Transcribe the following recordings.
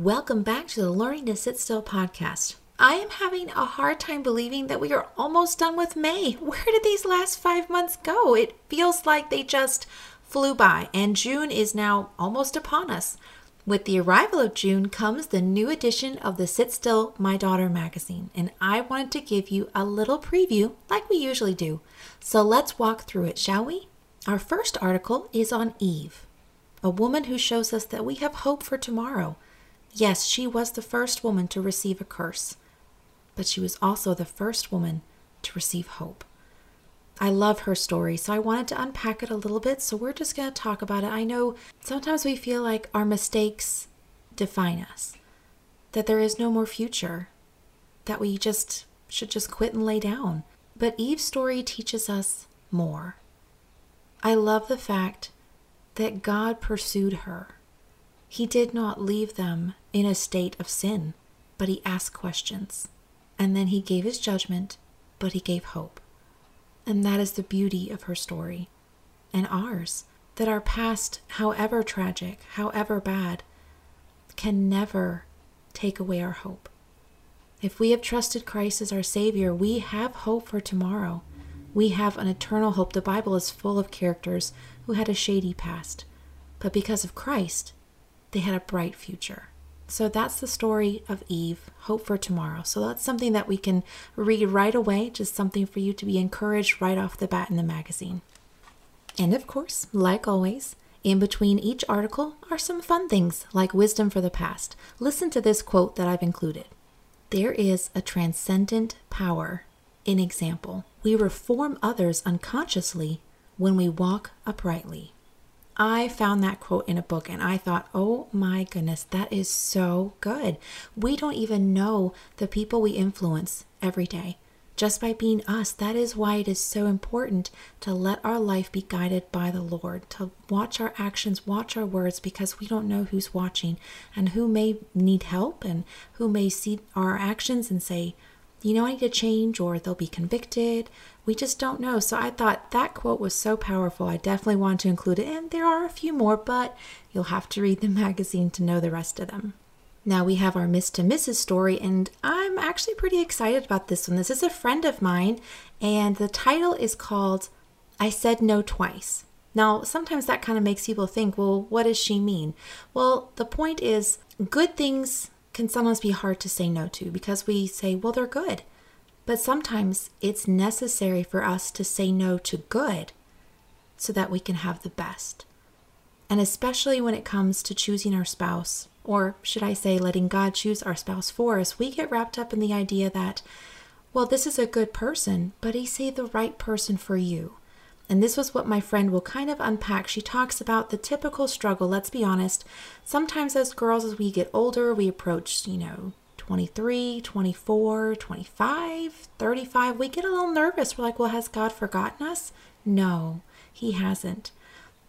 Welcome back to the Learning to Sit Still podcast. I am having a hard time believing that we are almost done with May. Where did these last five months go? It feels like they just flew by, and June is now almost upon us. With the arrival of June comes the new edition of the Sit Still My Daughter magazine, and I wanted to give you a little preview like we usually do. So let's walk through it, shall we? Our first article is on Eve a woman who shows us that we have hope for tomorrow. Yes, she was the first woman to receive a curse, but she was also the first woman to receive hope. I love her story, so I wanted to unpack it a little bit. So we're just going to talk about it. I know sometimes we feel like our mistakes define us, that there is no more future, that we just should just quit and lay down. But Eve's story teaches us more. I love the fact that God pursued her. He did not leave them in a state of sin, but he asked questions. And then he gave his judgment, but he gave hope. And that is the beauty of her story and ours that our past, however tragic, however bad, can never take away our hope. If we have trusted Christ as our Savior, we have hope for tomorrow. We have an eternal hope. The Bible is full of characters who had a shady past, but because of Christ, they had a bright future. So that's the story of Eve, hope for tomorrow. So that's something that we can read right away, just something for you to be encouraged right off the bat in the magazine. And of course, like always, in between each article are some fun things like wisdom for the past. Listen to this quote that I've included There is a transcendent power in example. We reform others unconsciously when we walk uprightly. I found that quote in a book and I thought, oh my goodness, that is so good. We don't even know the people we influence every day just by being us. That is why it is so important to let our life be guided by the Lord, to watch our actions, watch our words, because we don't know who's watching and who may need help and who may see our actions and say, you know, I need to change, or they'll be convicted. We just don't know. So I thought that quote was so powerful. I definitely want to include it. And there are a few more, but you'll have to read the magazine to know the rest of them. Now we have our Miss to Mrs. story, and I'm actually pretty excited about this one. This is a friend of mine, and the title is called I Said No Twice. Now, sometimes that kind of makes people think, well, what does she mean? Well, the point is, good things can sometimes be hard to say no to because we say, well, they're good. But sometimes it's necessary for us to say no to good so that we can have the best. And especially when it comes to choosing our spouse, or should I say, letting God choose our spouse for us, we get wrapped up in the idea that, well, this is a good person, but is he the right person for you? And this was what my friend will kind of unpack. She talks about the typical struggle. Let's be honest. Sometimes, as girls, as we get older, we approach, you know, 23, 24, 25, 35, we get a little nervous. We're like, well, has God forgotten us? No, He hasn't.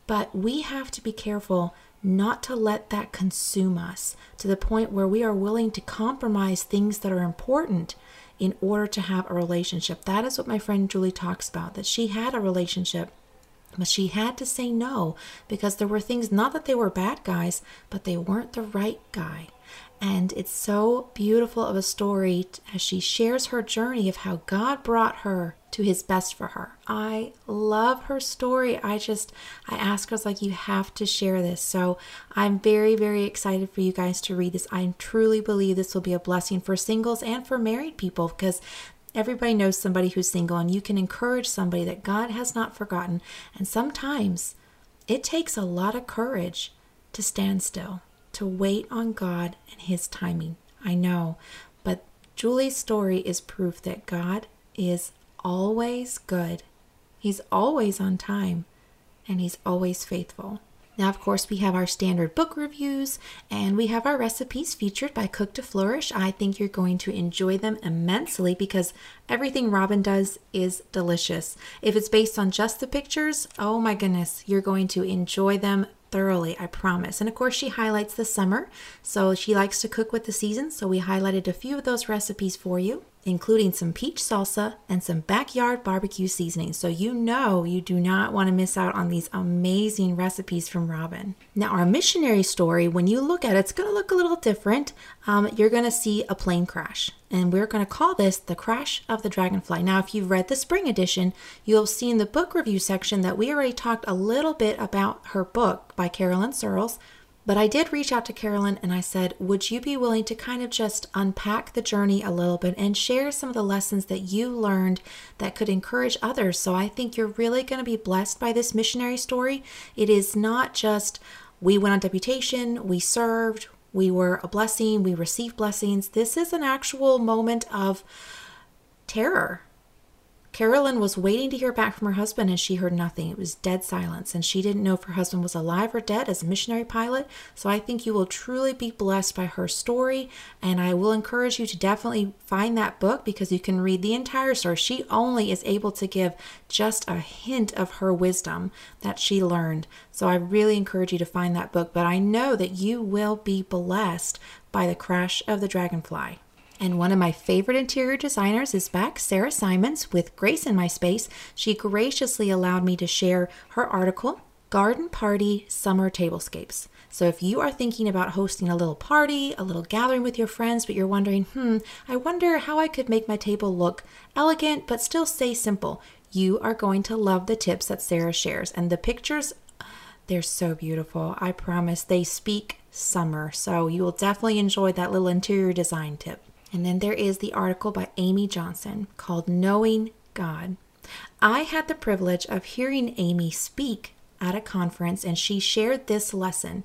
But we have to be careful not to let that consume us to the point where we are willing to compromise things that are important in order to have a relationship. That is what my friend Julie talks about, that she had a relationship. But she had to say no because there were things, not that they were bad guys, but they weren't the right guy. And it's so beautiful of a story as she shares her journey of how God brought her to his best for her. I love her story. I just, I asked her, I was like, you have to share this. So I'm very, very excited for you guys to read this. I truly believe this will be a blessing for singles and for married people because everybody knows somebody who's single and you can encourage somebody that God has not forgotten. And sometimes it takes a lot of courage to stand still to wait on God and His timing. I know, but Julie's story is proof that God is always good. He's always on time and He's always faithful. Now, of course, we have our standard book reviews and we have our recipes featured by Cook to Flourish. I think you're going to enjoy them immensely because everything Robin does is delicious. If it's based on just the pictures, oh my goodness, you're going to enjoy them thoroughly, I promise. And of course, she highlights the summer, so she likes to cook with the season. so we highlighted a few of those recipes for you. Including some peach salsa and some backyard barbecue seasoning. So you know you do not want to miss out on these amazing recipes from Robin. Now, our missionary story, when you look at it, it's going to look a little different. Um, you're going to see a plane crash, and we're going to call this the crash of the dragonfly. Now, if you've read the spring edition, you'll see in the book review section that we already talked a little bit about her book by Carolyn Searles but I did reach out to Carolyn and I said, Would you be willing to kind of just unpack the journey a little bit and share some of the lessons that you learned that could encourage others? So I think you're really going to be blessed by this missionary story. It is not just we went on deputation, we served, we were a blessing, we received blessings. This is an actual moment of terror Carolyn was waiting to hear back from her husband and she heard nothing. It was dead silence, and she didn't know if her husband was alive or dead as a missionary pilot. So I think you will truly be blessed by her story, and I will encourage you to definitely find that book because you can read the entire story. She only is able to give just a hint of her wisdom that she learned. So I really encourage you to find that book, but I know that you will be blessed by the crash of the dragonfly. And one of my favorite interior designers is back, Sarah Simons, with Grace in My Space. She graciously allowed me to share her article, Garden Party Summer Tablescapes. So if you are thinking about hosting a little party, a little gathering with your friends, but you're wondering, hmm, I wonder how I could make my table look elegant but still stay simple, you are going to love the tips that Sarah shares. And the pictures, they're so beautiful. I promise they speak summer. So you will definitely enjoy that little interior design tip. And then there is the article by Amy Johnson called Knowing God. I had the privilege of hearing Amy speak at a conference, and she shared this lesson.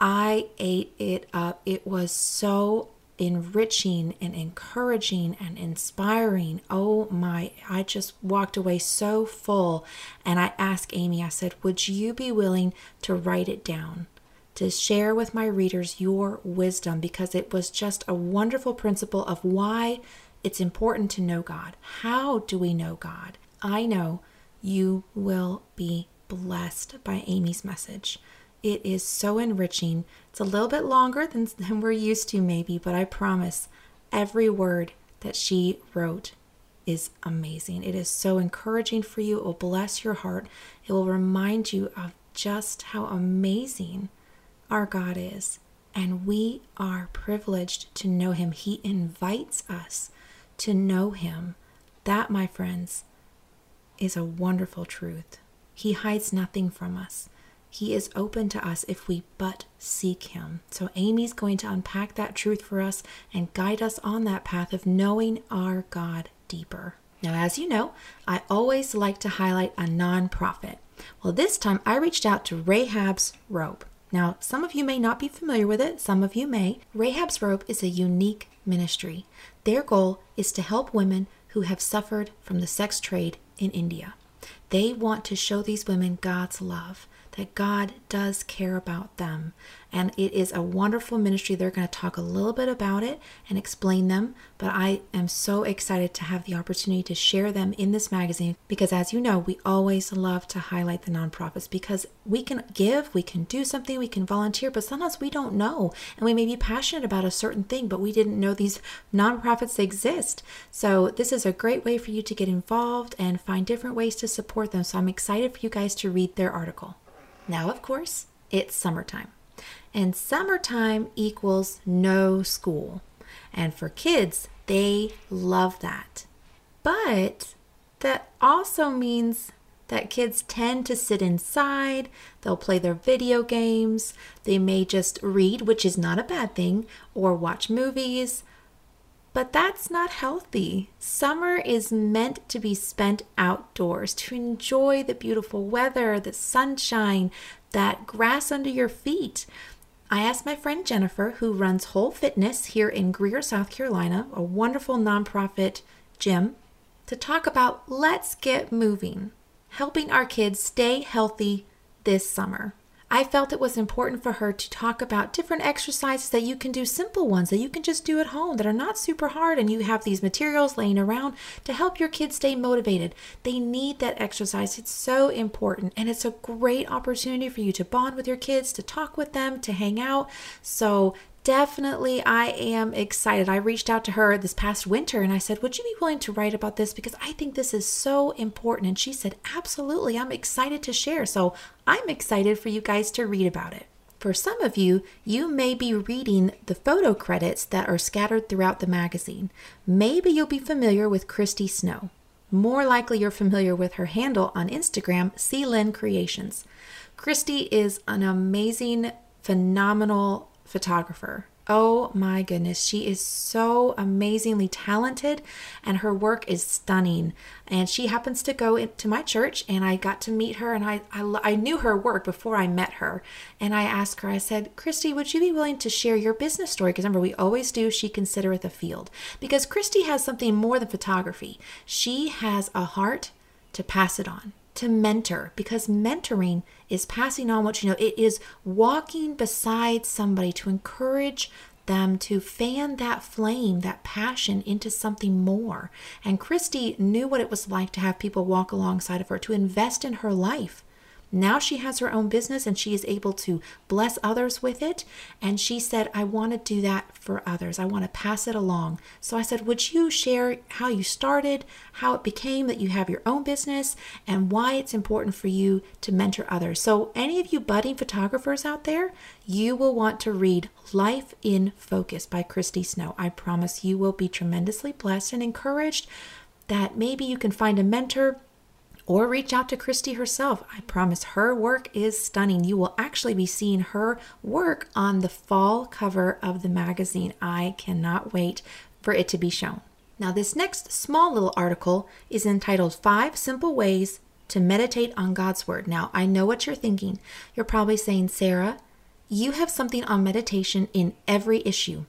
I ate it up. It was so enriching and encouraging and inspiring. Oh my, I just walked away so full. And I asked Amy, I said, Would you be willing to write it down? To share with my readers your wisdom because it was just a wonderful principle of why it's important to know God. How do we know God? I know you will be blessed by Amy's message. It is so enriching. It's a little bit longer than, than we're used to, maybe, but I promise every word that she wrote is amazing. It is so encouraging for you. It will bless your heart. It will remind you of just how amazing our God is, and we are privileged to know Him. He invites us to know Him. That, my friends, is a wonderful truth. He hides nothing from us. He is open to us if we but seek Him. So, Amy's going to unpack that truth for us and guide us on that path of knowing our God deeper. Now, as you know, I always like to highlight a nonprofit. Well, this time I reached out to Rahab's Rope. Now, some of you may not be familiar with it, some of you may. Rahab's Rope is a unique ministry. Their goal is to help women who have suffered from the sex trade in India. They want to show these women God's love that God does care about them. And it is a wonderful ministry. They're going to talk a little bit about it and explain them. But I am so excited to have the opportunity to share them in this magazine because, as you know, we always love to highlight the nonprofits because we can give, we can do something, we can volunteer, but sometimes we don't know. And we may be passionate about a certain thing, but we didn't know these nonprofits exist. So, this is a great way for you to get involved and find different ways to support them. So, I'm excited for you guys to read their article. Now, of course, it's summertime. And summertime equals no school. And for kids, they love that. But that also means that kids tend to sit inside, they'll play their video games, they may just read, which is not a bad thing, or watch movies, but that's not healthy. Summer is meant to be spent outdoors, to enjoy the beautiful weather, the sunshine, that grass under your feet. I asked my friend Jennifer, who runs Whole Fitness here in Greer, South Carolina, a wonderful nonprofit gym, to talk about let's get moving, helping our kids stay healthy this summer. I felt it was important for her to talk about different exercises that you can do, simple ones that you can just do at home that are not super hard, and you have these materials laying around to help your kids stay motivated. They need that exercise. It's so important, and it's a great opportunity for you to bond with your kids, to talk with them, to hang out. So, definitely I am excited. I reached out to her this past winter and I said, Would you be willing to write about this? Because I think this is so important. And she said, Absolutely. I'm excited to share. So I'm excited for you guys to read about it. For some of you, you may be reading the photo credits that are scattered throughout the magazine. Maybe you'll be familiar with Christy Snow. More likely, you're familiar with her handle on Instagram, Lynn Creations. Christy is an amazing, phenomenal photographer. Oh my goodness, she is so amazingly talented and her work is stunning. And she happens to go into my church and I got to meet her and I, I, I knew her work before I met her. And I asked her, I said, Christy, would you be willing to share your business story? Because remember, we always do She Considereth a Field. Because Christy has something more than photography, she has a heart to pass it on to mentor because mentoring is passing on what you know. It is walking beside somebody to encourage them to fan that flame, that passion into something more. And Christy knew what it was like to have people walk alongside of her, to invest in her life. Now she has her own business and she is able to bless others with it. And she said, I want to do that for others. I want to pass it along. So I said, Would you share how you started, how it became that you have your own business, and why it's important for you to mentor others? So, any of you budding photographers out there, you will want to read Life in Focus by Christy Snow. I promise you will be tremendously blessed and encouraged that maybe you can find a mentor or reach out to Christy herself. I promise her work is stunning. You will actually be seeing her work on the fall cover of the magazine. I cannot wait for it to be shown. Now, this next small little article is entitled Five Simple Ways to Meditate on God's Word. Now, I know what you're thinking. You're probably saying, Sarah, you have something on meditation in every issue.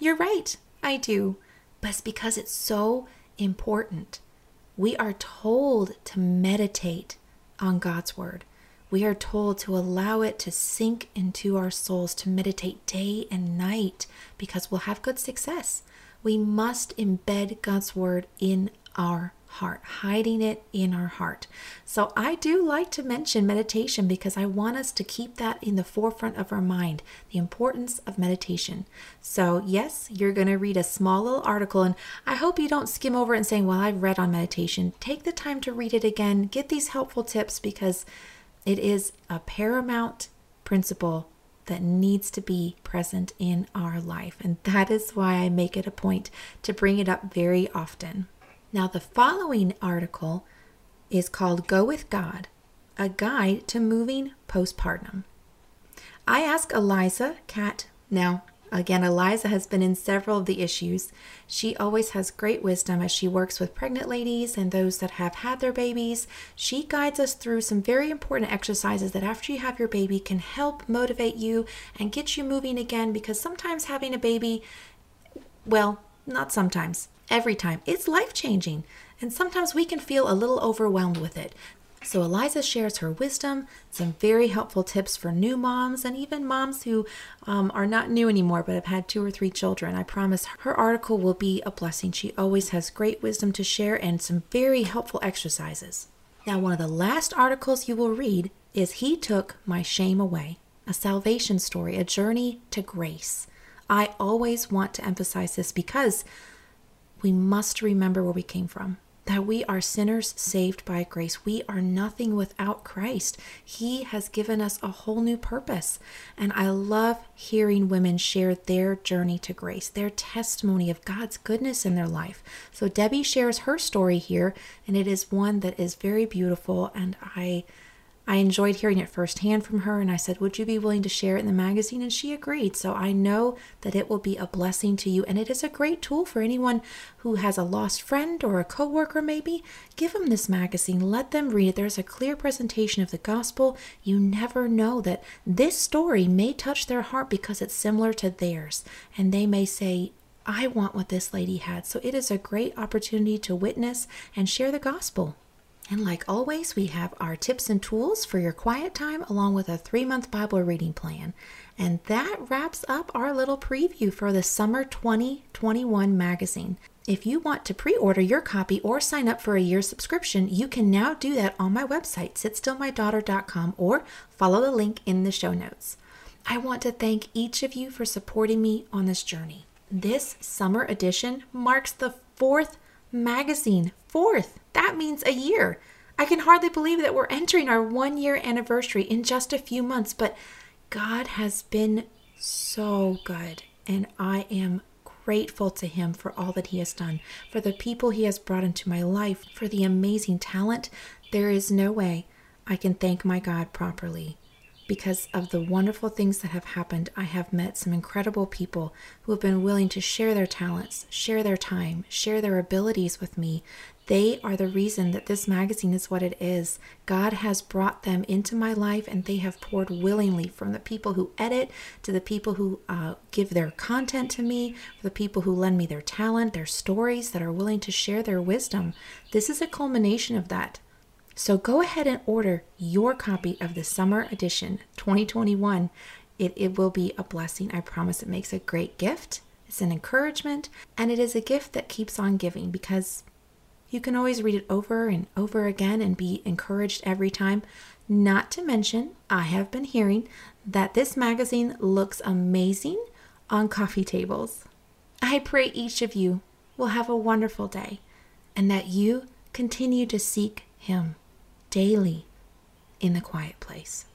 You're right, I do. But it's because it's so important. We are told to meditate on God's Word. We are told to allow it to sink into our souls, to meditate day and night, because we'll have good success. We must embed God's Word in our heart, hiding it in our heart. So I do like to mention meditation because I want us to keep that in the forefront of our mind, the importance of meditation. So, yes, you're going to read a small little article, and I hope you don't skim over and saying, Well, I've read on meditation. Take the time to read it again, get these helpful tips because it is a paramount principle that needs to be present in our life. And that is why I make it a point to bring it up very often. Now, the following article is called Go with God A Guide to Moving Postpartum. I asked Eliza Cat. Now, again, Eliza has been in several of the issues. She always has great wisdom as she works with pregnant ladies and those that have had their babies. She guides us through some very important exercises that, after you have your baby, can help motivate you and get you moving again because sometimes having a baby, well, not sometimes every time. It's life changing, and sometimes we can feel a little overwhelmed with it. So, Eliza shares her wisdom, some very helpful tips for new moms, and even moms who um, are not new anymore but have had two or three children. I promise her article will be a blessing. She always has great wisdom to share and some very helpful exercises. Now, one of the last articles you will read is He Took My Shame Away, a salvation story, a journey to grace. I always want to emphasize this because we must remember where we came from that we are sinners saved by grace. We are nothing without Christ. He has given us a whole new purpose. And I love hearing women share their journey to grace, their testimony of God's goodness in their life. So Debbie shares her story here, and it is one that is very beautiful. And I I enjoyed hearing it firsthand from her, and I said, Would you be willing to share it in the magazine? And she agreed. So I know that it will be a blessing to you, and it is a great tool for anyone who has a lost friend or a coworker, maybe. Give them this magazine, let them read it. There's a clear presentation of the gospel. You never know that this story may touch their heart because it's similar to theirs, and they may say, I want what this lady had. So it is a great opportunity to witness and share the gospel. And like always, we have our tips and tools for your quiet time along with a three month Bible reading plan. And that wraps up our little preview for the Summer 2021 magazine. If you want to pre order your copy or sign up for a year subscription, you can now do that on my website, sitstillmydaughter.com, or follow the link in the show notes. I want to thank each of you for supporting me on this journey. This summer edition marks the fourth magazine. Fourth! That means a year. I can hardly believe that we're entering our one year anniversary in just a few months, but God has been so good, and I am grateful to Him for all that He has done, for the people He has brought into my life, for the amazing talent. There is no way I can thank my God properly. Because of the wonderful things that have happened, I have met some incredible people who have been willing to share their talents, share their time, share their abilities with me. They are the reason that this magazine is what it is. God has brought them into my life and they have poured willingly from the people who edit to the people who uh, give their content to me, the people who lend me their talent, their stories, that are willing to share their wisdom. This is a culmination of that. So go ahead and order your copy of the summer edition 2021. It, it will be a blessing. I promise it makes a great gift. It's an encouragement, and it is a gift that keeps on giving because you can always read it over and over again and be encouraged every time. Not to mention, I have been hearing that this magazine looks amazing on coffee tables. I pray each of you will have a wonderful day and that you continue to seek Him daily in the quiet place.